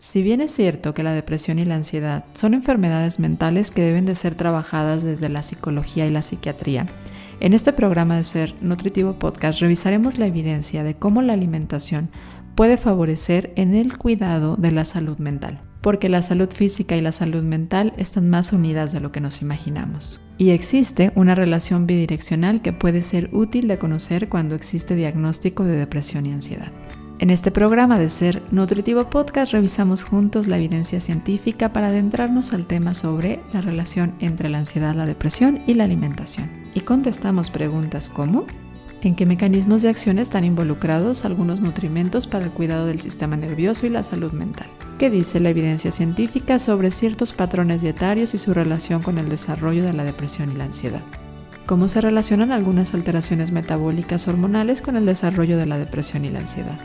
Si bien es cierto que la depresión y la ansiedad son enfermedades mentales que deben de ser trabajadas desde la psicología y la psiquiatría, en este programa de Ser Nutritivo Podcast revisaremos la evidencia de cómo la alimentación puede favorecer en el cuidado de la salud mental, porque la salud física y la salud mental están más unidas de lo que nos imaginamos. Y existe una relación bidireccional que puede ser útil de conocer cuando existe diagnóstico de depresión y ansiedad. En este programa de Ser Nutritivo Podcast revisamos juntos la evidencia científica para adentrarnos al tema sobre la relación entre la ansiedad, la depresión y la alimentación. Y contestamos preguntas como ¿En qué mecanismos de acción están involucrados algunos nutrimentos para el cuidado del sistema nervioso y la salud mental? ¿Qué dice la evidencia científica sobre ciertos patrones dietarios y su relación con el desarrollo de la depresión y la ansiedad? ¿Cómo se relacionan algunas alteraciones metabólicas hormonales con el desarrollo de la depresión y la ansiedad?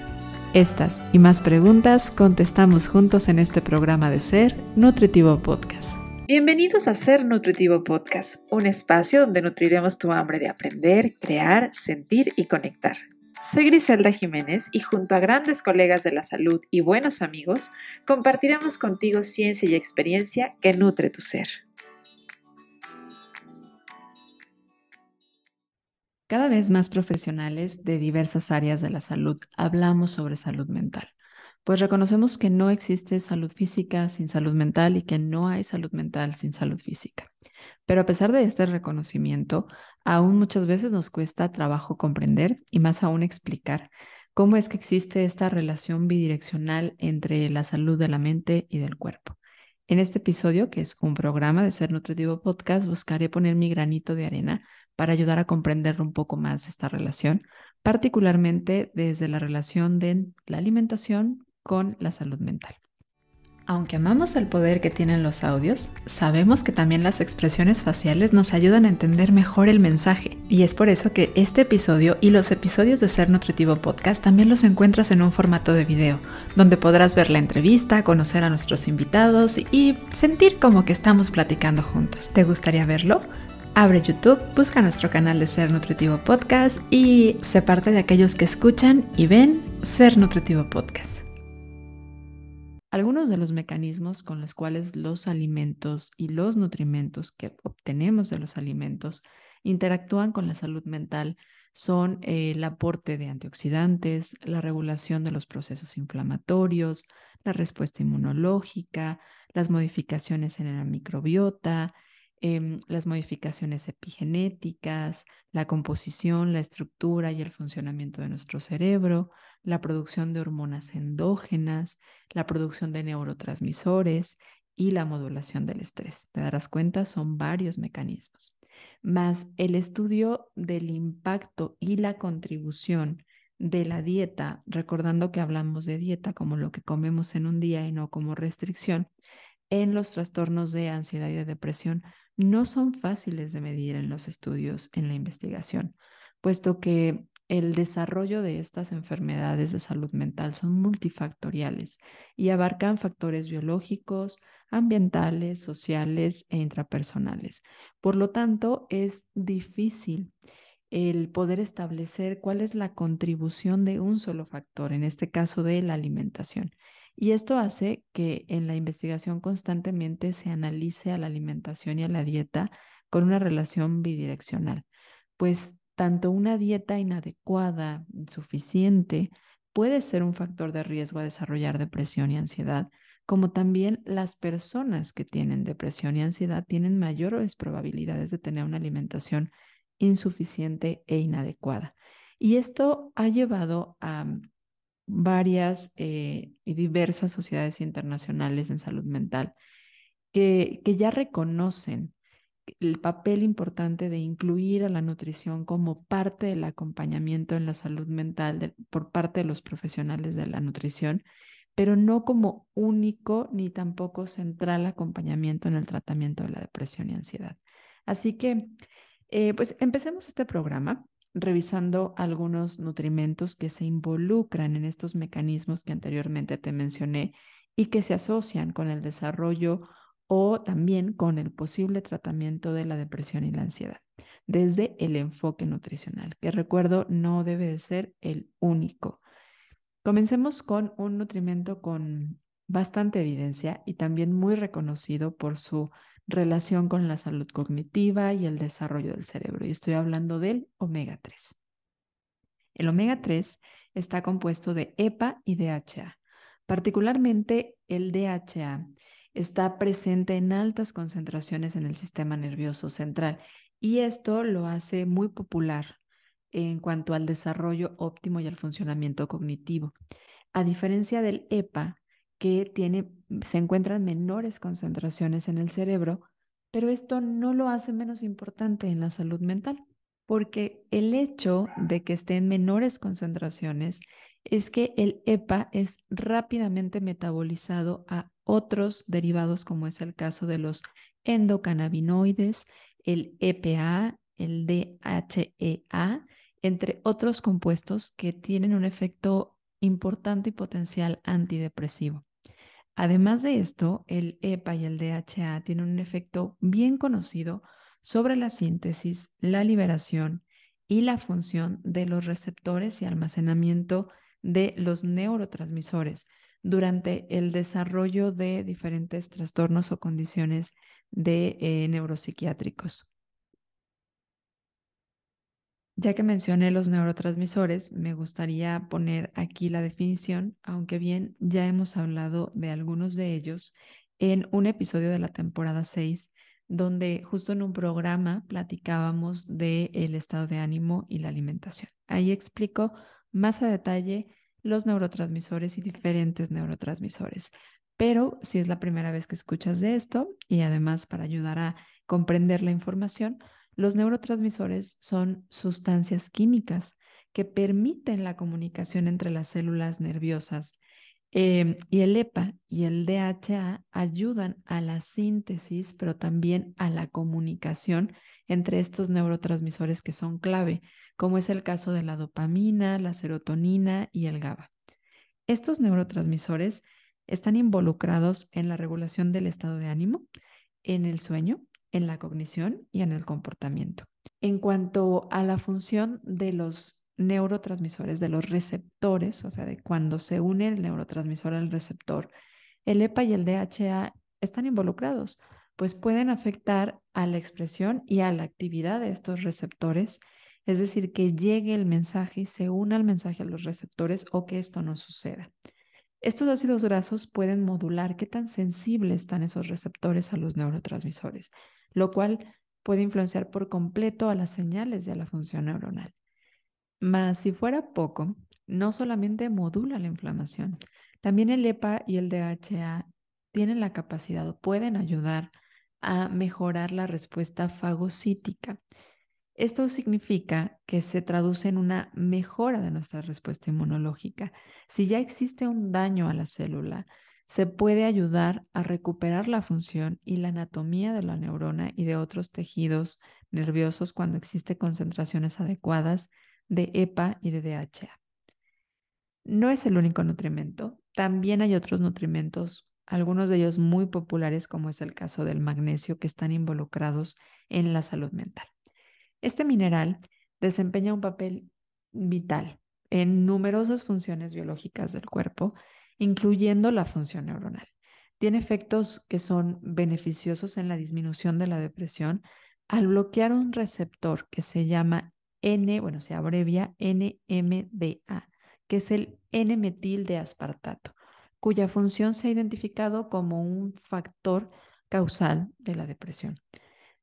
Estas y más preguntas contestamos juntos en este programa de Ser Nutritivo Podcast. Bienvenidos a Ser Nutritivo Podcast, un espacio donde nutriremos tu hambre de aprender, crear, sentir y conectar. Soy Griselda Jiménez y junto a grandes colegas de la salud y buenos amigos, compartiremos contigo ciencia y experiencia que nutre tu ser. Cada vez más profesionales de diversas áreas de la salud hablamos sobre salud mental, pues reconocemos que no existe salud física sin salud mental y que no hay salud mental sin salud física. Pero a pesar de este reconocimiento, aún muchas veces nos cuesta trabajo comprender y más aún explicar cómo es que existe esta relación bidireccional entre la salud de la mente y del cuerpo. En este episodio, que es un programa de Ser Nutritivo Podcast, buscaré poner mi granito de arena para ayudar a comprender un poco más esta relación, particularmente desde la relación de la alimentación con la salud mental. Aunque amamos el poder que tienen los audios, sabemos que también las expresiones faciales nos ayudan a entender mejor el mensaje. Y es por eso que este episodio y los episodios de Ser Nutritivo Podcast también los encuentras en un formato de video, donde podrás ver la entrevista, conocer a nuestros invitados y sentir como que estamos platicando juntos. ¿Te gustaría verlo? Abre YouTube, busca nuestro canal de Ser Nutritivo Podcast y se parte de aquellos que escuchan y ven Ser Nutritivo Podcast. Algunos de los mecanismos con los cuales los alimentos y los nutrimentos que obtenemos de los alimentos interactúan con la salud mental son eh, el aporte de antioxidantes, la regulación de los procesos inflamatorios, la respuesta inmunológica, las modificaciones en la microbiota, Em, las modificaciones epigenéticas, la composición, la estructura y el funcionamiento de nuestro cerebro, la producción de hormonas endógenas, la producción de neurotransmisores y la modulación del estrés. Te darás cuenta, son varios mecanismos. Más el estudio del impacto y la contribución de la dieta, recordando que hablamos de dieta como lo que comemos en un día y no como restricción, en los trastornos de ansiedad y de depresión no son fáciles de medir en los estudios, en la investigación, puesto que el desarrollo de estas enfermedades de salud mental son multifactoriales y abarcan factores biológicos, ambientales, sociales e intrapersonales. Por lo tanto, es difícil el poder establecer cuál es la contribución de un solo factor, en este caso de la alimentación. Y esto hace que en la investigación constantemente se analice a la alimentación y a la dieta con una relación bidireccional, pues tanto una dieta inadecuada, insuficiente, puede ser un factor de riesgo a desarrollar depresión y ansiedad, como también las personas que tienen depresión y ansiedad tienen mayores probabilidades de tener una alimentación insuficiente e inadecuada. Y esto ha llevado a varias eh, y diversas sociedades internacionales en salud mental que, que ya reconocen el papel importante de incluir a la nutrición como parte del acompañamiento en la salud mental por parte de los profesionales de la nutrición, pero no como único ni tampoco central acompañamiento en el tratamiento de la depresión y ansiedad. Así que, eh, pues empecemos este programa revisando algunos nutrimentos que se involucran en estos mecanismos que anteriormente te mencioné y que se asocian con el desarrollo o también con el posible tratamiento de la depresión y la ansiedad, desde el enfoque nutricional, que recuerdo no debe de ser el único. Comencemos con un nutrimento con bastante evidencia y también muy reconocido por su relación con la salud cognitiva y el desarrollo del cerebro. Y estoy hablando del omega 3. El omega 3 está compuesto de EPA y DHA. Particularmente el DHA está presente en altas concentraciones en el sistema nervioso central y esto lo hace muy popular en cuanto al desarrollo óptimo y al funcionamiento cognitivo. A diferencia del EPA, que tiene, se encuentran menores concentraciones en el cerebro, pero esto no lo hace menos importante en la salud mental, porque el hecho de que esté en menores concentraciones es que el EPA es rápidamente metabolizado a otros derivados, como es el caso de los endocannabinoides, el EPA, el DHEA, entre otros compuestos que tienen un efecto importante y potencial antidepresivo. Además de esto, el EPA y el DHA tienen un efecto bien conocido sobre la síntesis, la liberación y la función de los receptores y almacenamiento de los neurotransmisores durante el desarrollo de diferentes trastornos o condiciones de eh, neuropsiquiátricos. Ya que mencioné los neurotransmisores, me gustaría poner aquí la definición, aunque bien ya hemos hablado de algunos de ellos en un episodio de la temporada 6, donde justo en un programa platicábamos del el estado de ánimo y la alimentación. Ahí explico más a detalle los neurotransmisores y diferentes neurotransmisores. Pero si es la primera vez que escuchas de esto y además para ayudar a comprender la información, los neurotransmisores son sustancias químicas que permiten la comunicación entre las células nerviosas em, y el EPA y el DHA ayudan a la síntesis, pero también a la comunicación entre estos neurotransmisores que son clave, como es el caso de la dopamina, la serotonina y el GABA. Estos neurotransmisores están involucrados en la regulación del estado de ánimo, en el sueño, en la cognición y en el comportamiento. En cuanto a la función de los neurotransmisores, de los receptores, o sea, de cuando se une el neurotransmisor al receptor, el EPA y el DHA están involucrados, pues pueden afectar a la expresión y a la actividad de estos receptores, es decir, que llegue el mensaje y se una el mensaje a los receptores o que esto no suceda. Estos ácidos grasos pueden modular qué tan sensibles están esos receptores a los neurotransmisores, lo cual puede influenciar por completo a las señales de la función neuronal. Mas si fuera poco, no solamente modula la inflamación, también el EPA y el DHA tienen la capacidad o pueden ayudar a mejorar la respuesta fagocítica, esto significa que se traduce en una mejora de nuestra respuesta inmunológica. Si ya existe un daño a la célula, se puede ayudar a recuperar la función y la anatomía de la neurona y de otros tejidos nerviosos cuando existen concentraciones adecuadas de EPA y de DHA. No es el único nutrimento, también hay otros nutrimentos, algunos de ellos muy populares como es el caso del magnesio, que están involucrados en la salud mental. Este mineral desempeña un papel vital en numerosas funciones biológicas del cuerpo, incluyendo la función neuronal. Tiene efectos que son beneficiosos en la disminución de la depresión al bloquear un receptor que se llama N, bueno, se abrevia NMDA, que es el N-metil de aspartato, cuya función se ha identificado como un factor causal de la depresión.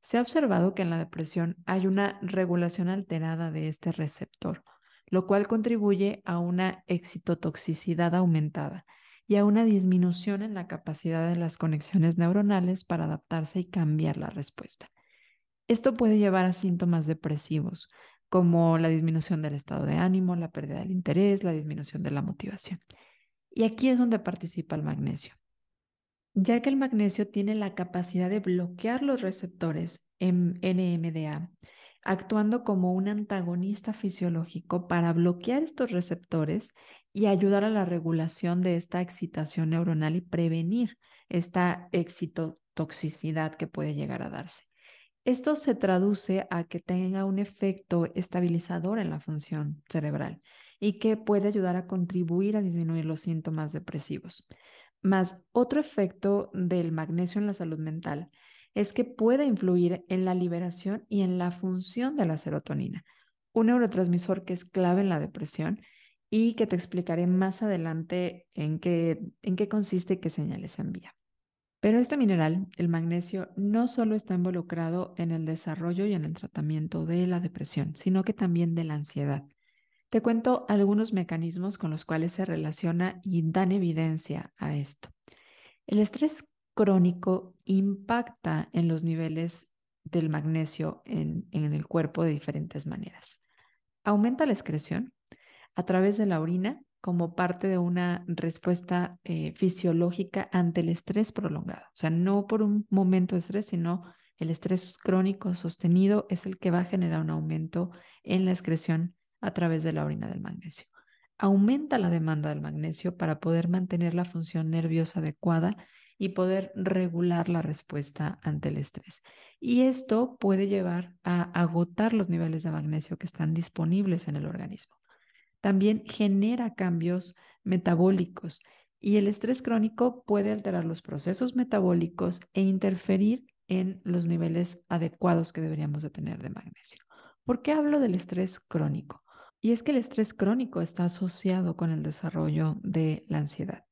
Se ha observado que en la depresión hay una regulación alterada de este receptor, lo cual contribuye a una excitotoxicidad aumentada y a una disminución en la capacidad de las conexiones neuronales para adaptarse y cambiar la respuesta. Esto puede llevar a síntomas depresivos, como la disminución del estado de ánimo, la pérdida del interés, la disminución de la motivación. Y aquí es donde participa el magnesio ya que el magnesio tiene la capacidad de bloquear los receptores en NMDA, actuando como un antagonista fisiológico para bloquear estos receptores y ayudar a la regulación de esta excitación neuronal y prevenir esta excitotoxicidad que puede llegar a darse. Esto se traduce a que tenga un efecto estabilizador en la función cerebral y que puede ayudar a contribuir a disminuir los síntomas depresivos. Más otro efecto del magnesio en la salud mental es que puede influir en la liberación y en la función de la serotonina, un neurotransmisor que es clave en la depresión y que te explicaré más adelante en qué, en qué consiste y qué señales envía. Pero este mineral, el magnesio, no solo está involucrado en el desarrollo y en el tratamiento de la depresión, sino que también de la ansiedad. Te cuento algunos mecanismos con los cuales se relaciona y dan evidencia a esto. El estrés crónico impacta en los niveles del magnesio en, en el cuerpo de diferentes maneras. Aumenta la excreción a través de la orina como parte de una respuesta eh, fisiológica ante el estrés prolongado. O sea, no por un momento de estrés, sino el estrés crónico sostenido es el que va a generar un aumento en la excreción a través de la orina del magnesio. Aumenta la demanda del magnesio para poder mantener la función nerviosa adecuada y poder regular la respuesta ante el estrés. Y esto puede llevar a agotar los niveles de magnesio que están disponibles en el organismo también genera cambios metabólicos y el estrés crónico puede alterar los procesos metabólicos e interferir en los niveles adecuados que deberíamos de tener de magnesio. ¿Por qué hablo del estrés crónico? Y es que el estrés crónico está asociado con el desarrollo de la ansiedad.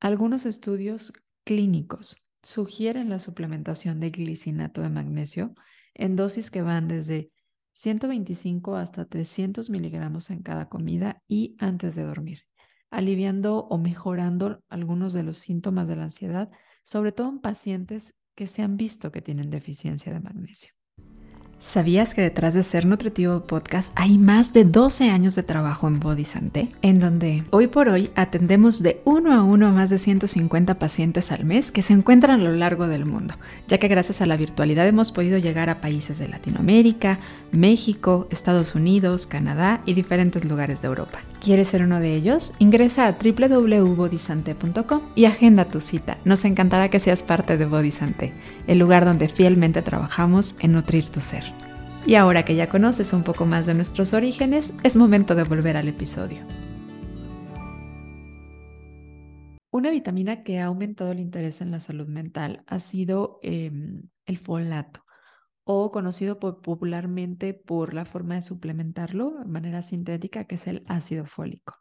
Algunos estudios clínicos sugieren la suplementación de glicinato de magnesio en dosis que van desde 125 hasta 300 miligramos en cada comida y antes de dormir, aliviando o mejorando algunos de los síntomas de la ansiedad, sobre todo en pacientes que se han visto que tienen deficiencia de magnesio. ¿Sabías que detrás de Ser Nutritivo Podcast hay más de 12 años de trabajo en Body Santé? En donde hoy por hoy atendemos de uno a uno a más de 150 pacientes al mes que se encuentran a lo largo del mundo, ya que gracias a la virtualidad hemos podido llegar a países de Latinoamérica, México, Estados Unidos, Canadá y diferentes lugares de Europa. ¿Quieres ser uno de ellos? Ingresa a www.bodysante.com y agenda tu cita. Nos encantará que seas parte de Bodysante, el lugar donde fielmente trabajamos en nutrir tu ser. Y ahora que ya conoces un poco más de nuestros orígenes, es momento de volver al episodio. Una vitamina que ha aumentado el interés en la salud mental ha sido em, el folato o conocido popularmente por la forma de suplementarlo de manera sintética, que es el ácido fólico.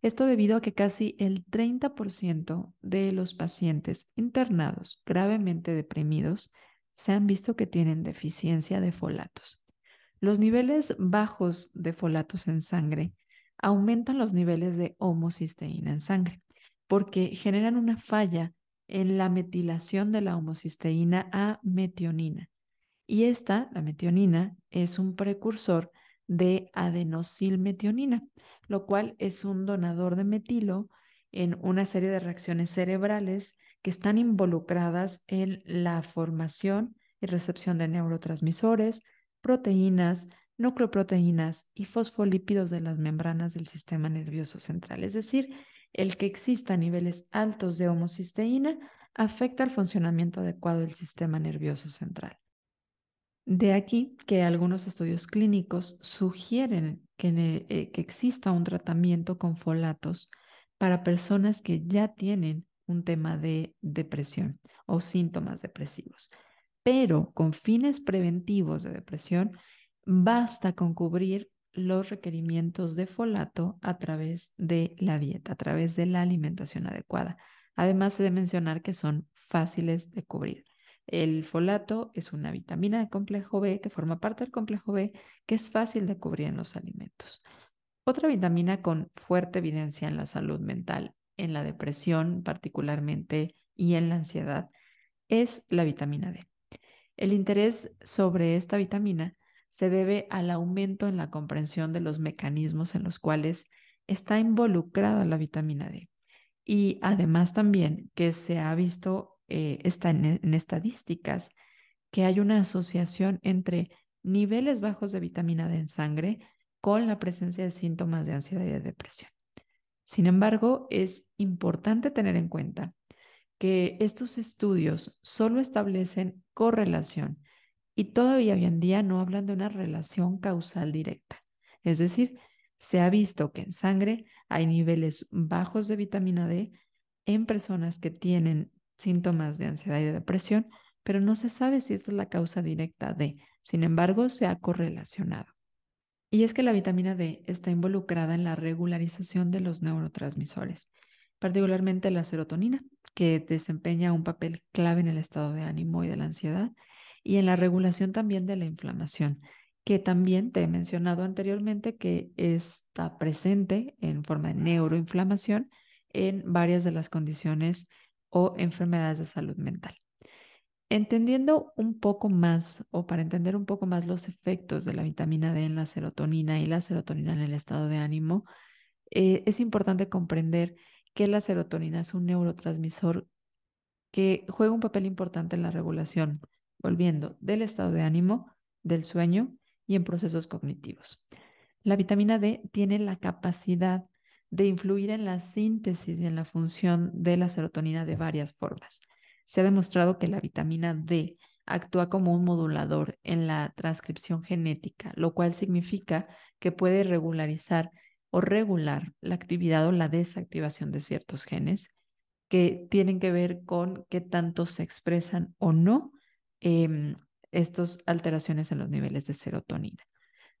Esto debido a que casi el 30% de los pacientes internados gravemente deprimidos se han visto que tienen deficiencia de folatos. Los niveles bajos de folatos en sangre aumentan los niveles de homocisteína en sangre porque generan una falla en la metilación de la homocisteína a metionina. Y esta, la metionina, es un precursor de adenosilmetionina, lo cual es un donador de metilo en una serie de reacciones cerebrales que están involucradas en la formación y recepción de neurotransmisores, proteínas, nucleoproteínas y fosfolípidos de las membranas del sistema nervioso central. Es decir, el que exista niveles altos de homocisteína afecta el funcionamiento adecuado del sistema nervioso central. De aquí que algunos estudios clínicos sugieren que, eh, que, exista un tratamiento con folatos para personas que ya tienen un tema de depresión o síntomas depresivos. Pero con fines preventivos de depresión, basta con cubrir los requerimientos de folato a través de la dieta, a través de la alimentación adecuada. Además de mencionar que son fáciles de cubrir. El folato es una vitamina de complejo B que forma parte del complejo B que es fácil de cubrir en los alimentos. Otra vitamina con fuerte evidencia en la salud mental, en la depresión particularmente y en la ansiedad, es la vitamina D. El interés sobre esta vitamina se debe al aumento en la comprensión de los mecanismos en los cuales está involucrada la vitamina D. Y además también que se ha visto eh, está en, en estadísticas que hay una asociación entre niveles bajos de vitamina D en sangre con la presencia de síntomas de ansiedad y de depresión. Sin embargo, es importante tener en cuenta que estos estudios solo establecen correlación y todavía hoy en día no hablan de una relación causal directa. Es decir, se ha visto que en sangre hay niveles bajos de vitamina D en personas que tienen síntomas de ansiedad y de depresión, pero no se sabe si esta es la causa directa de. Sin embargo, se ha correlacionado. Y es que la vitamina D está involucrada en la regularización de los neurotransmisores, particularmente la serotonina, que desempeña un papel clave en el estado de ánimo y de la ansiedad, y en la regulación también de la inflamación, que también te he mencionado anteriormente que está presente en forma de neuroinflamación en varias de las condiciones o enfermedades de salud mental. Entendiendo un poco más o para entender un poco más los efectos de la vitamina D en la serotonina y la serotonina en el estado de ánimo, eh, es importante comprender que la serotonina es un neurotransmisor que juega un papel importante en la regulación, volviendo del estado de ánimo, del sueño y en procesos cognitivos. La vitamina D tiene la capacidad de influir en la síntesis y en la función de la serotonina de varias formas. Se ha demostrado que la vitamina D actúa como un modulador en la transcripción genética, lo cual significa que puede regularizar o regular la actividad o la desactivación de ciertos genes que tienen que ver con qué tanto se expresan o no em, estas alteraciones en los niveles de serotonina.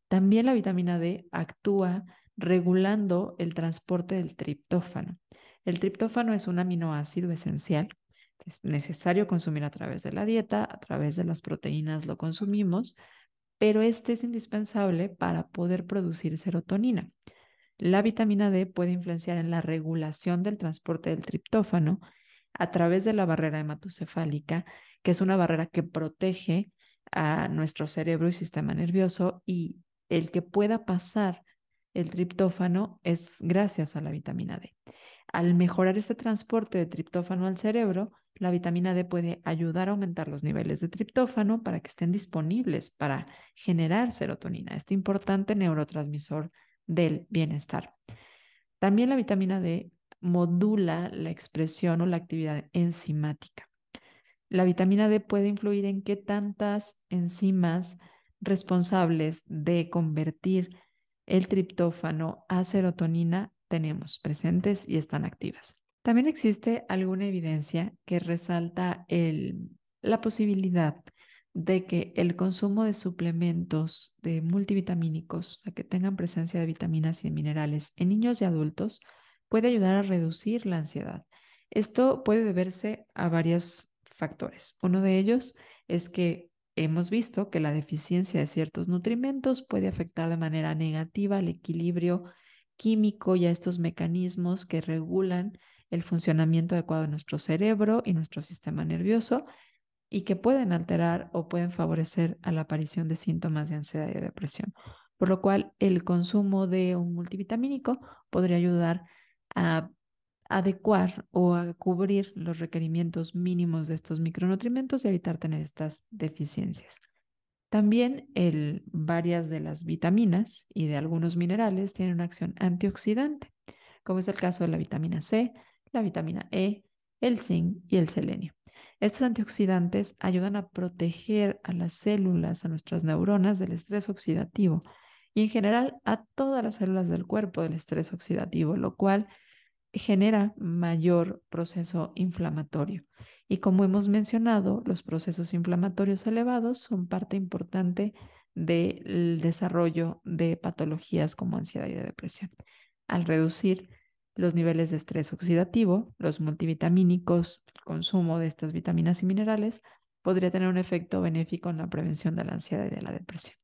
También la vitamina D actúa regulando el transporte del triptófano. El triptófano es un aminoácido esencial es necesario consumir a través de la dieta, a través de las proteínas lo consumimos, pero este es indispensable para poder producir serotonina. La vitamina D puede influenciar en la regulación del transporte del triptófano a través de la barrera hematocefálica, que es una barrera que protege a nuestro cerebro y sistema nervioso y el que pueda pasar el triptófano es gracias a la vitamina D. Al mejorar este transporte de triptófano al cerebro, la vitamina D puede ayudar a aumentar los niveles de triptófano para que estén disponibles para generar serotonina, este importante neurotransmisor del bienestar. También la vitamina D modula la expresión o la actividad enzimática. La vitamina D puede influir en qué tantas enzimas responsables de convertir el triptófano a serotonina tenemos presentes y están activas. También existe alguna evidencia que resalta la posibilidad de que el consumo de suplementos de multivitamínicos, que tengan presencia de vitaminas y minerales en niños y adultos, puede ayudar a reducir la ansiedad. Esto puede deberse a varios factores. Uno de ellos es que hemos visto que la deficiencia de ciertos nutrimentos puede afectar de manera negativa al equilibrio químico y a estos mecanismos que regulan el funcionamiento adecuado de nuestro cerebro y nuestro sistema nervioso y que pueden alterar o pueden favorecer a la aparición de síntomas de ansiedad y depresión. Por lo cual, el consumo de un multivitamínico podría ayudar a adecuar o a cubrir los requerimientos mínimos de estos micronutrientes y evitar tener estas deficiencias. También varias de las vitaminas y de algunos minerales tienen una acción antioxidante, como es el caso de la vitamina C, la vitamina E, el zinc y el selenio. Estos antioxidantes ayudan a proteger a las células, a nuestras neuronas del estrés oxidativo y en general a todas las células del cuerpo del estrés oxidativo, lo cual genera mayor proceso inflamatorio. Y como hemos mencionado, los procesos inflamatorios elevados son parte importante del desarrollo de patologías como ansiedad y depresión. Al reducir los niveles de estrés oxidativo, los multivitamínicos, el consumo de estas vitaminas y minerales podría tener un efecto benéfico en la prevención de la ansiedad y de la depresión.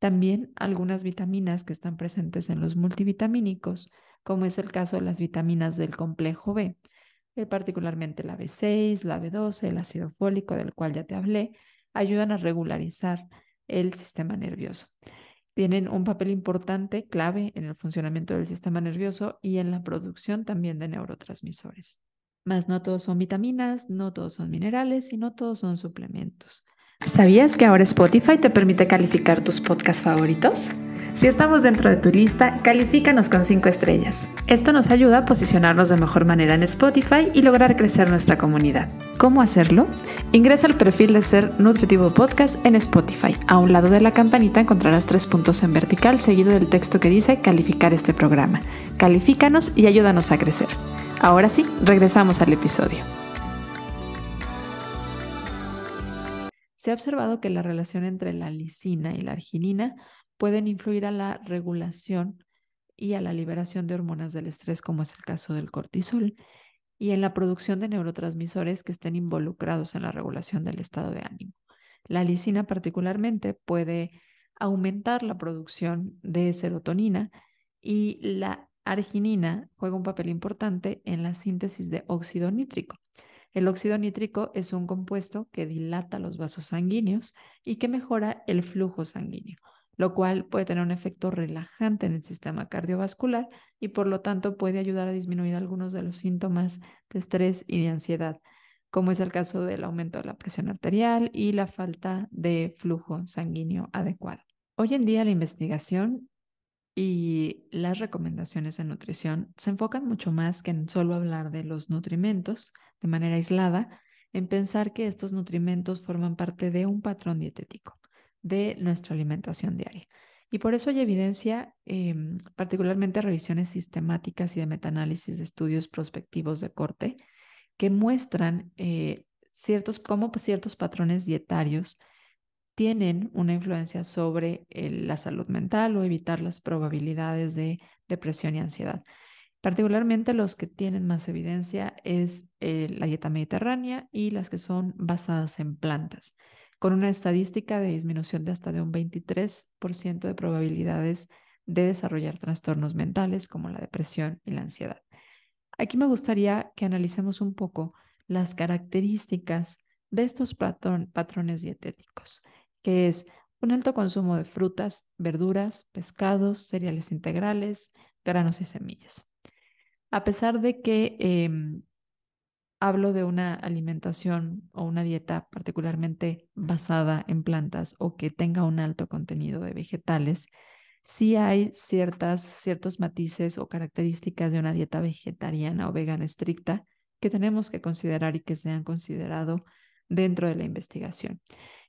También algunas vitaminas que están presentes en los multivitamínicos, como es el caso de las vitaminas del complejo B, eh, particularmente la B6, la B12, el ácido fólico del cual ya te hablé, ayudan a regularizar el sistema nervioso tienen un papel importante, clave en el funcionamiento del sistema nervioso y en la producción también de neurotransmisores. Mas no todos son vitaminas, no todos son minerales y no todos son suplementos. ¿Sabías que ahora Spotify te permite calificar tus podcasts favoritos? Si estamos dentro de tu lista, califícanos con 5 estrellas. Esto nos ayuda a posicionarnos de mejor manera en Spotify y lograr crecer nuestra comunidad. ¿Cómo hacerlo? Ingresa al perfil de Ser Nutritivo Podcast en Spotify. A un lado de la campanita encontrarás tres puntos en vertical seguido del texto que dice calificar este programa. Califícanos y ayúdanos a crecer. Ahora sí, regresamos al episodio. Se ha observado que la relación entre la lisina y la arginina pueden influir a la regulación y a la liberación de hormonas del estrés, como es el caso del cortisol, y en la producción de neurotransmisores que estén involucrados en la regulación del estado de ánimo. La lisina particularmente puede aumentar la producción de serotonina y la arginina juega un papel importante en la síntesis de óxido nítrico. El óxido nítrico es un compuesto que dilata los vasos sanguíneos y que mejora el flujo sanguíneo, lo cual puede tener un efecto relajante en el sistema cardiovascular y por lo tanto puede ayudar a disminuir algunos de los síntomas de estrés y de ansiedad, como es el caso del aumento de la presión arterial y la falta de flujo sanguíneo adecuado. Hoy en día la investigación y las recomendaciones en nutrición se enfocan mucho más que en solo hablar de los nutrimentos de manera aislada, en pensar que estos nutrimentos forman parte de un patrón dietético, de nuestra alimentación diaria. Y por eso hay evidencia, em, particularmente revisiones sistemáticas y de metaanálisis de estudios prospectivos de corte, que muestran eh, ciertos, cómo ciertos patrones dietarios tienen una influencia sobre la salud mental o evitar las probabilidades de depresión y ansiedad. Particularmente los que tienen más evidencia es eh, la dieta mediterránea y las que son basadas en plantas, con una estadística de disminución de hasta de un 23% de probabilidades de desarrollar trastornos mentales como la depresión y la ansiedad. Aquí me gustaría que analicemos un poco las características de estos patrones dietéticos que es un alto consumo de frutas, verduras, pescados, cereales integrales, granos y semillas. A pesar de que em, hablo de una alimentación o una dieta particularmente basada en plantas o que tenga un alto contenido de vegetales, sí hay ciertas, ciertos matices o características de una dieta vegetariana o vegana estricta que tenemos que considerar y que se han considerado dentro de la investigación.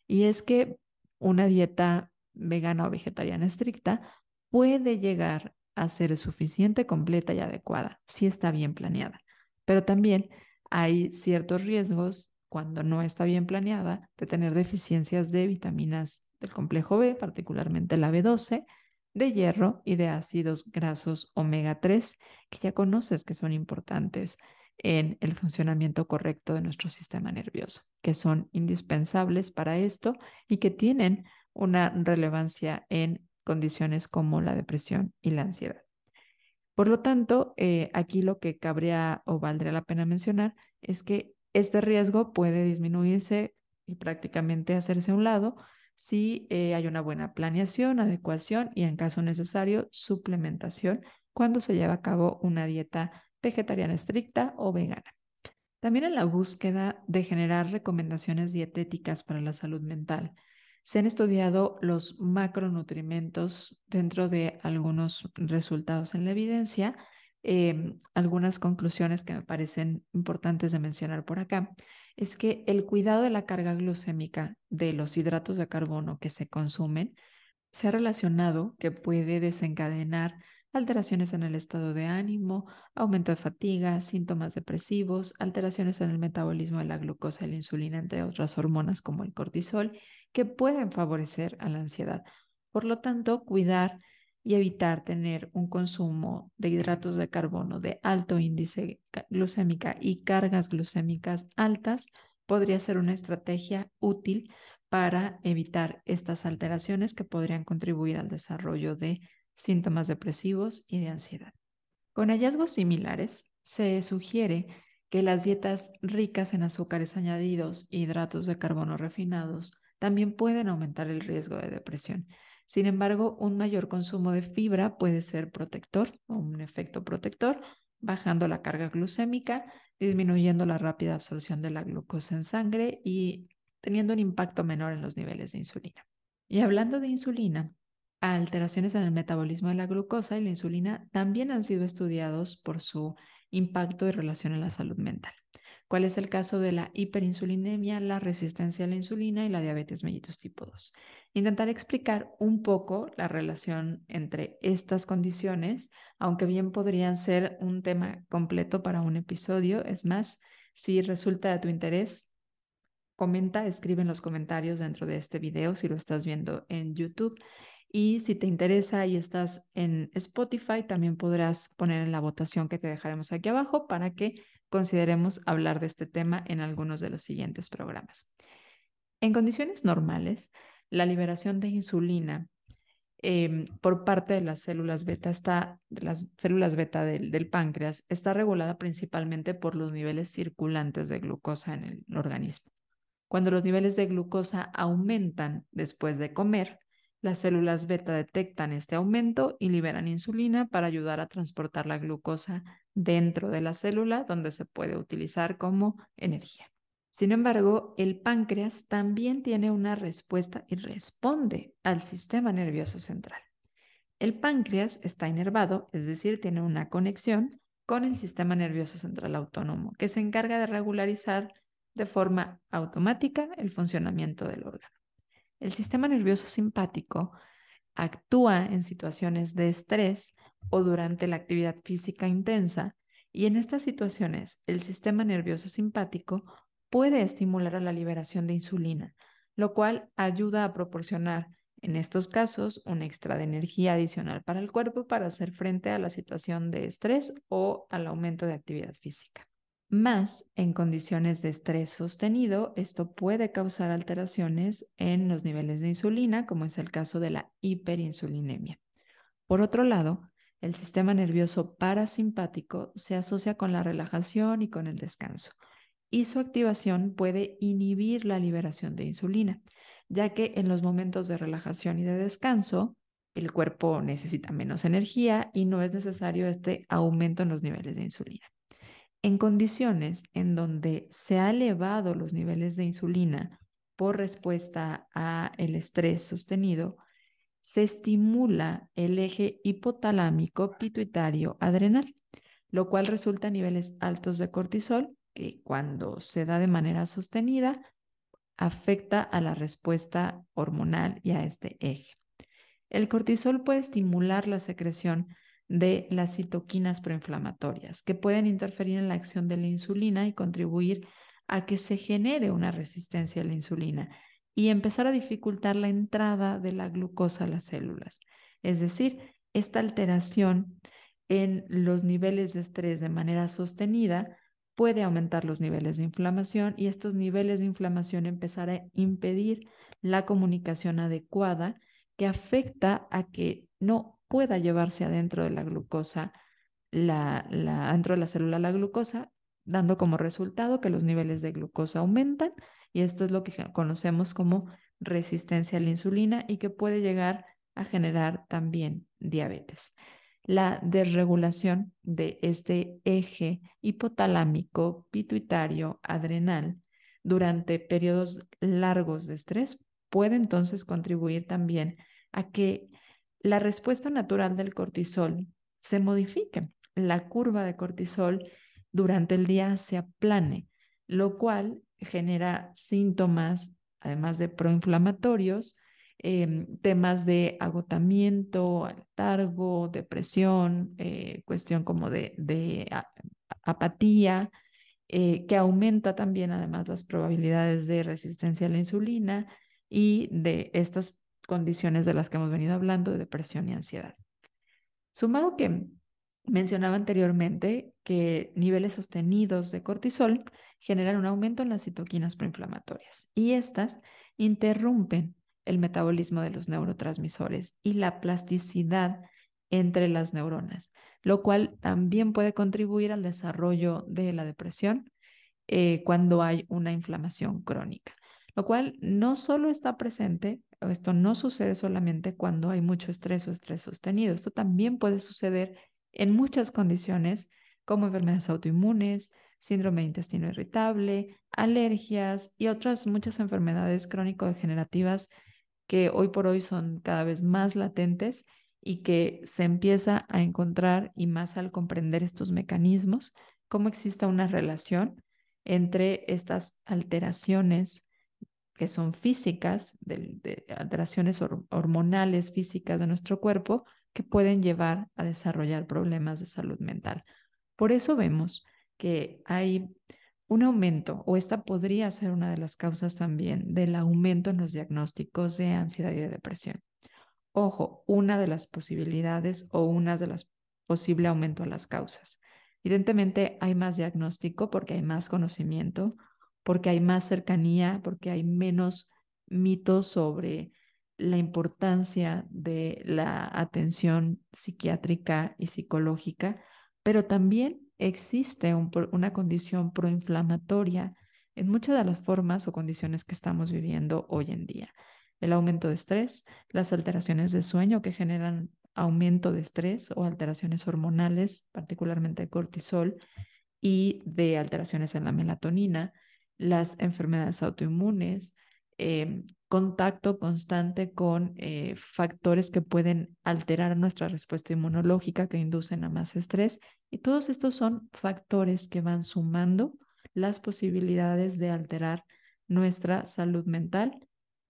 Y es que una dieta vegana o vegetariana estricta puede llegar a ser suficiente, completa y adecuada si está bien planeada. Pero también hay ciertos riesgos cuando no está bien planeada de tener deficiencias de vitaminas del complejo B, particularmente la B12, de hierro y de ácidos grasos omega 3, que ya conoces que son importantes en el funcionamiento correcto de nuestro sistema nervioso, que son indispensables para esto y que tienen una relevancia en condiciones como la depresión y la ansiedad. Por lo tanto, eh, aquí lo que cabría o valdría la pena mencionar es que este riesgo puede disminuirse y prácticamente hacerse a un lado si eh, hay una buena planeación, adecuación y en caso necesario suplementación cuando se lleva a cabo una dieta vegetariana estricta o vegana. También en la búsqueda de generar recomendaciones dietéticas para la salud mental, se han estudiado los macronutrimentos dentro de algunos resultados en la evidencia. Em, algunas conclusiones que me parecen importantes de mencionar por acá es que el cuidado de la carga glucémica de los hidratos de carbono que se consumen se ha relacionado que puede desencadenar alteraciones en el estado de ánimo, aumento de fatiga, síntomas depresivos, alteraciones en el metabolismo de la glucosa y la insulina, entre otras hormonas como el cortisol, que pueden favorecer a la ansiedad. Por lo tanto, cuidar y evitar tener un consumo de hidratos de carbono de alto índice glucémica y cargas glucémicas altas podría ser una estrategia útil para evitar estas alteraciones que podrían contribuir al desarrollo de síntomas depresivos y de ansiedad. Con hallazgos similares, se sugiere que las dietas ricas en azúcares añadidos e hidratos de carbono refinados también pueden aumentar el riesgo de depresión. Sin embargo, un mayor consumo de fibra puede ser protector o un efecto protector, bajando la carga glucémica, disminuyendo la rápida absorción de la glucosa en sangre y teniendo un impacto menor en los niveles de insulina. Y hablando de insulina, alteraciones en el metabolismo de la glucosa y la insulina también han sido estudiados por su impacto y relación en la salud mental. Cuál es el caso de la hiperinsulinemia, la resistencia a la insulina y la diabetes mellitus tipo 2. Intentar explicar un poco la relación entre estas condiciones, aunque bien podrían ser un tema completo para un episodio. Es más, si resulta de tu interés, comenta, escribe en los comentarios dentro de este video si lo estás viendo en YouTube. Y si te interesa y estás en Spotify, también podrás poner en la votación que te dejaremos aquí abajo para que consideremos hablar de este tema en algunos de los siguientes programas. En condiciones normales, la liberación de insulina em, por parte de las células beta de las células beta del, del, páncreas está regulada principalmente por los niveles circulantes de glucosa en el organismo. Cuando los niveles de glucosa aumentan después de comer, las células beta detectan este aumento y liberan insulina para ayudar a transportar la glucosa dentro de la célula donde se puede utilizar como energía. Sin embargo, el páncreas también tiene una respuesta y responde al sistema nervioso central. El páncreas está inervado, es decir, tiene una conexión con el sistema nervioso central autónomo, que se encarga de regularizar de forma automática el funcionamiento del órgano. El sistema nervioso simpático actúa en situaciones de estrés o durante la actividad física intensa y en estas situaciones el sistema nervioso simpático puede estimular a la liberación de insulina, lo cual ayuda a proporcionar en estos casos un extra de energía adicional para el cuerpo para hacer frente a la situación de estrés o al aumento de actividad física. Más en condiciones de estrés sostenido, esto puede causar alteraciones en los niveles de insulina, como es el caso de la hiperinsulinemia. Por otro lado, el sistema nervioso parasimpático se asocia con la relajación y con el descanso, y su activación puede inhibir la liberación de insulina, ya que en los momentos de relajación y de descanso, el cuerpo necesita menos energía y no es necesario este aumento en los niveles de insulina. En condiciones en donde se ha elevado los niveles de insulina por respuesta a el estrés sostenido, se estimula el eje hipotalámico pituitario adrenal, lo cual resulta en niveles altos de cortisol que cuando se da de manera sostenida afecta a la respuesta hormonal y a este eje. El cortisol puede estimular la secreción de las citoquinas proinflamatorias, que pueden interferir en la acción de la insulina y contribuir a que se genere una resistencia a la insulina y empezar a dificultar la entrada de la glucosa a las células. Es decir, esta alteración en los niveles de estrés de manera sostenida puede aumentar los niveles de inflamación y estos niveles de inflamación empezar a impedir la comunicación adecuada que afecta a que no pueda llevarse adentro de la glucosa, la, la, dentro de la célula la glucosa, dando como resultado que los niveles de glucosa aumentan y esto es lo que conocemos como resistencia a la insulina y que puede llegar a generar también diabetes. La desregulación de este eje hipotalámico, pituitario, adrenal durante periodos largos de estrés puede entonces contribuir también a que la respuesta natural del cortisol se modifique. La curva de cortisol durante el día se aplane, lo cual genera síntomas, además de proinflamatorios, em, temas de agotamiento, letargo, depresión, eh, cuestión como de, apatía, eh, que aumenta también además las probabilidades de resistencia a la insulina y de estas condiciones de las que hemos venido hablando, de depresión y ansiedad. Sumado que mencionaba anteriormente que niveles sostenidos de cortisol generan un aumento en las citoquinas proinflamatorias y estas interrumpen el metabolismo de los neurotransmisores y la plasticidad entre las neuronas, lo cual también puede contribuir al desarrollo de la depresión eh, cuando hay una inflamación crónica, lo cual no solo está presente esto no sucede solamente cuando hay mucho estrés o estrés sostenido. Esto también puede suceder en muchas condiciones como enfermedades autoinmunes, síndrome de intestino irritable, alergias y otras muchas enfermedades crónico-degenerativas que hoy por hoy son cada vez más latentes y que se empieza a encontrar y más al comprender estos mecanismos, cómo existe una relación entre estas alteraciones que son físicas, de, alteraciones hormonales físicas de nuestro cuerpo, que pueden llevar a desarrollar problemas de salud mental. Por eso vemos que hay un aumento, o esta podría ser una de las causas también del aumento en los diagnósticos de ansiedad y de depresión. Ojo, una de las posibilidades o una de las posible aumento a las causas. Evidentemente hay más diagnóstico porque hay más conocimiento, porque hay más cercanía, porque hay menos mitos sobre la importancia de la atención psiquiátrica y psicológica, pero también existe una condición proinflamatoria en muchas de las formas o condiciones que estamos viviendo hoy en día. El aumento de estrés, las alteraciones de sueño que generan aumento de estrés o alteraciones hormonales, particularmente cortisol, y de alteraciones en la melatonina, las enfermedades autoinmunes, Em, contacto constante con eh, factores que pueden alterar nuestra respuesta inmunológica, que inducen a más estrés. Y todos estos son factores que van sumando las posibilidades de alterar nuestra salud mental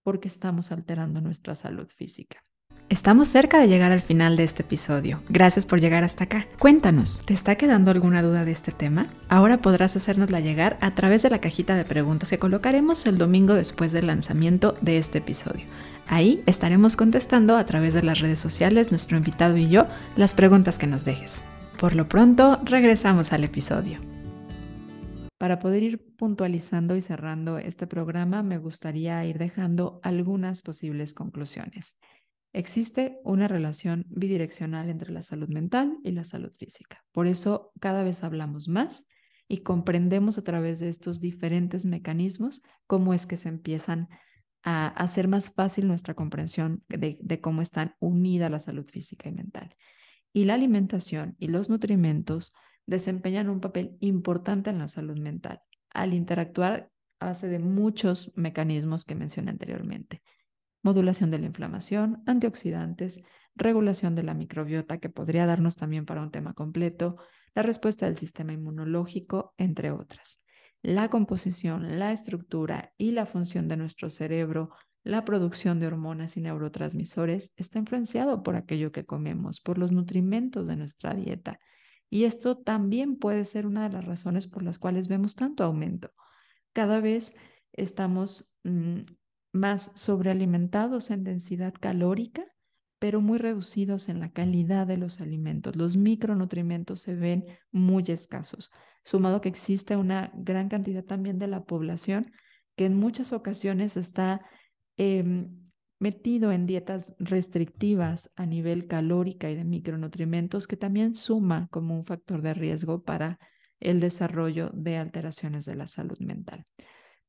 porque estamos alterando nuestra salud física. Estamos cerca de llegar al final de este episodio. Gracias por llegar hasta acá. Cuéntanos, ¿te está quedando alguna duda de este tema? Ahora podrás hacérnosla llegar a través de la cajita de preguntas que colocaremos el domingo después del lanzamiento de este episodio. Ahí estaremos contestando a través de las redes sociales, nuestro invitado y yo, las preguntas que nos dejes. Por lo pronto, regresamos al episodio. Para poder ir puntualizando y cerrando este programa, me gustaría ir dejando algunas posibles conclusiones. Existe una relación bidireccional entre la salud mental y la salud física. Por eso cada vez hablamos más y comprendemos a través de estos diferentes mecanismos cómo es que se empiezan a hacer más fácil nuestra comprensión de, cómo están unidas la salud física y mental. Y la alimentación y los nutrimentos desempeñan un papel importante en la salud mental al interactuar a base de muchos mecanismos que mencioné anteriormente modulación de la inflamación, antioxidantes, regulación de la microbiota, que podría darnos también para un tema completo, la respuesta del sistema inmunológico, entre otras. La composición, la estructura y la función de nuestro cerebro, la producción de hormonas y neurotransmisores está influenciado por aquello que comemos, por los nutrimentos de nuestra dieta. Y esto también puede ser una de las razones por las cuales vemos tanto aumento. Cada vez estamos mm, más sobrealimentados en densidad calórica, pero muy reducidos en la calidad de los alimentos. Los micronutrientes se ven muy escasos, sumado que existe una gran cantidad también de la población que en muchas ocasiones está em, metido en dietas restrictivas a nivel calórica y de micronutrientes, que también suma como un factor de riesgo para el desarrollo de alteraciones de la salud mental.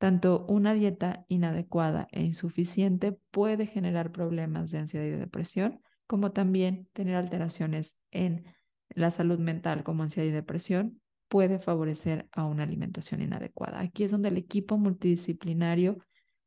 Tanto una dieta inadecuada e insuficiente puede generar problemas de ansiedad y depresión, como también tener alteraciones en la salud mental como ansiedad y depresión puede favorecer a una alimentación inadecuada. Aquí es donde el equipo multidisciplinario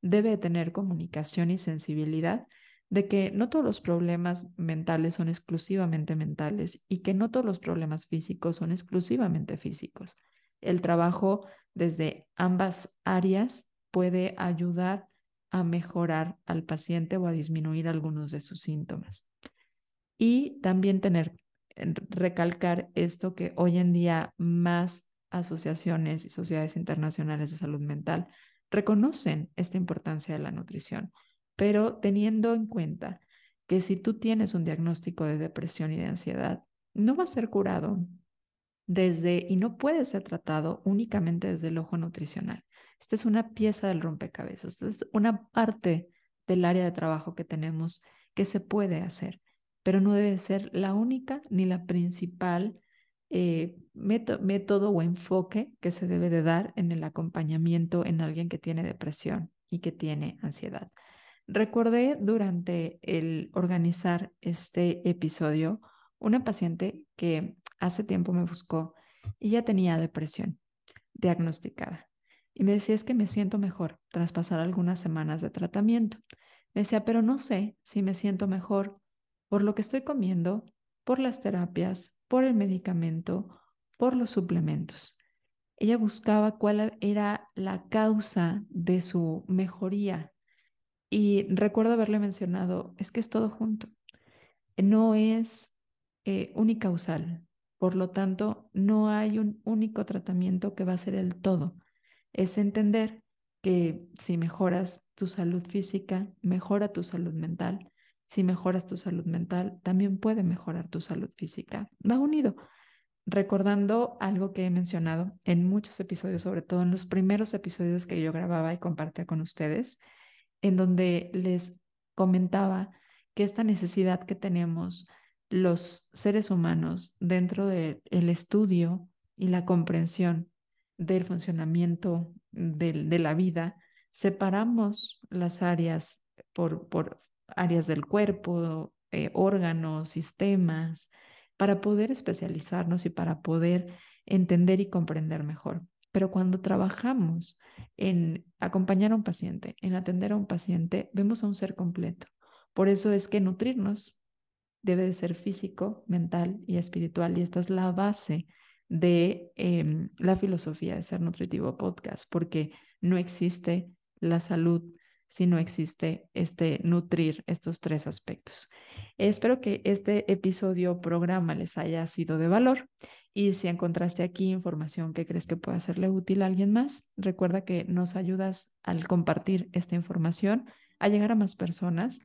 debe tener comunicación y sensibilidad de que no todos los problemas mentales son exclusivamente mentales y que no todos los problemas físicos son exclusivamente físicos. El trabajo desde ambas áreas puede ayudar a mejorar al paciente o a disminuir algunos de sus síntomas. Y también tener, recalcar esto que hoy en día más asociaciones y sociedades internacionales de salud mental reconocen esta importancia de la nutrición, pero teniendo en cuenta que si tú tienes un diagnóstico de depresión y de ansiedad, no va a ser curado desde y no puede ser tratado únicamente desde el ojo nutricional. Esta es una pieza del rompecabezas, esta es una parte del área de trabajo que tenemos que se puede hacer, pero no debe ser la única ni la principal eh, método o enfoque que se debe de dar en el acompañamiento en alguien que tiene depresión y que tiene ansiedad. Recordé durante el organizar este episodio una paciente que hace tiempo me buscó y ya tenía depresión diagnosticada. Y me decía, es que me siento mejor tras pasar algunas semanas de tratamiento. Me decía, pero no sé si me siento mejor por lo que estoy comiendo, por las terapias, por el medicamento, por los suplementos. ella buscaba cuál era la causa de su mejoría. Y recuerdo haberle mencionado, es que es todo junto. No es eh, unicausal. Por lo tanto, no hay un único tratamiento que va a ser el todo. Es entender que si mejoras tu salud física, mejora tu salud mental. Si mejoras tu salud mental, también puede mejorar tu salud física. Va unido recordando algo que he mencionado en muchos episodios, sobre todo en los primeros episodios que yo grababa y compartía con ustedes, en donde les comentaba que esta necesidad que tenemos los seres humanos dentro del estudio y la comprensión del funcionamiento de, la vida, separamos las áreas por, por áreas del cuerpo, eh, órganos, sistemas, para poder especializarnos y para poder entender y comprender mejor. Pero cuando trabajamos en acompañar a un paciente, en atender a un paciente, vemos a un ser completo. Por eso es que nutrirnos debe de ser físico, mental y espiritual. Y esta es la base de em, la filosofía de Ser Nutritivo Podcast, porque no existe la salud si no existe este nutrir estos tres aspectos. Espero que este episodio programa les haya sido de valor y si encontraste aquí información que crees que pueda serle útil a alguien más, recuerda que nos ayudas al compartir esta información a llegar a más personas,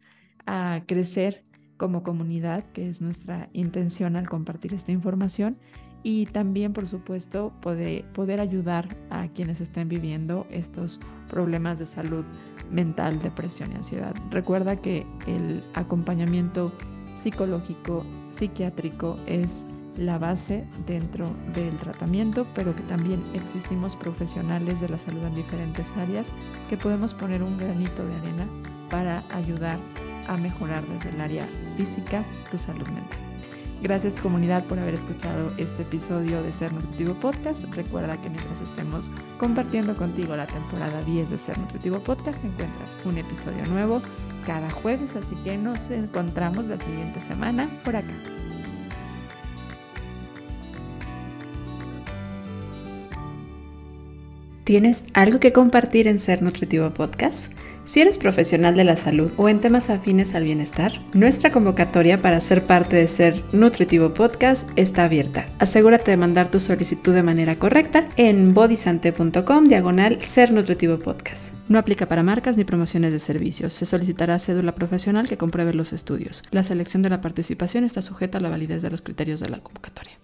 a crecer como comunidad, que es nuestra intención al compartir esta información y también, por supuesto, poder, poder ayudar a quienes estén viviendo estos problemas de salud mental, depresión y ansiedad. Recuerda que el acompañamiento psicológico, psiquiátrico es la base dentro del tratamiento, pero que también existimos profesionales de la salud en diferentes áreas que podemos poner un granito de arena para ayudar a mejorar desde el área física tu salud mental. Gracias comunidad por haber escuchado este episodio de Ser Nutritivo Podcast. Recuerda que mientras estemos compartiendo contigo la temporada 10 de Ser Nutritivo Podcast, encuentras un episodio nuevo cada jueves, así que nos encontramos la siguiente semana por acá. ¿Tienes algo que compartir en Ser Nutritivo Podcast? Si eres profesional de la salud o en temas afines al bienestar, nuestra convocatoria para ser parte de Ser Nutritivo Podcast está abierta. Asegúrate de mandar tu solicitud de manera correcta en bodysante.com diagonal Ser Nutritivo Podcast. No aplica para marcas ni promociones de servicios. Se solicitará cédula profesional que compruebe los estudios. La selección de la participación está sujeta a la validez de los criterios de la convocatoria.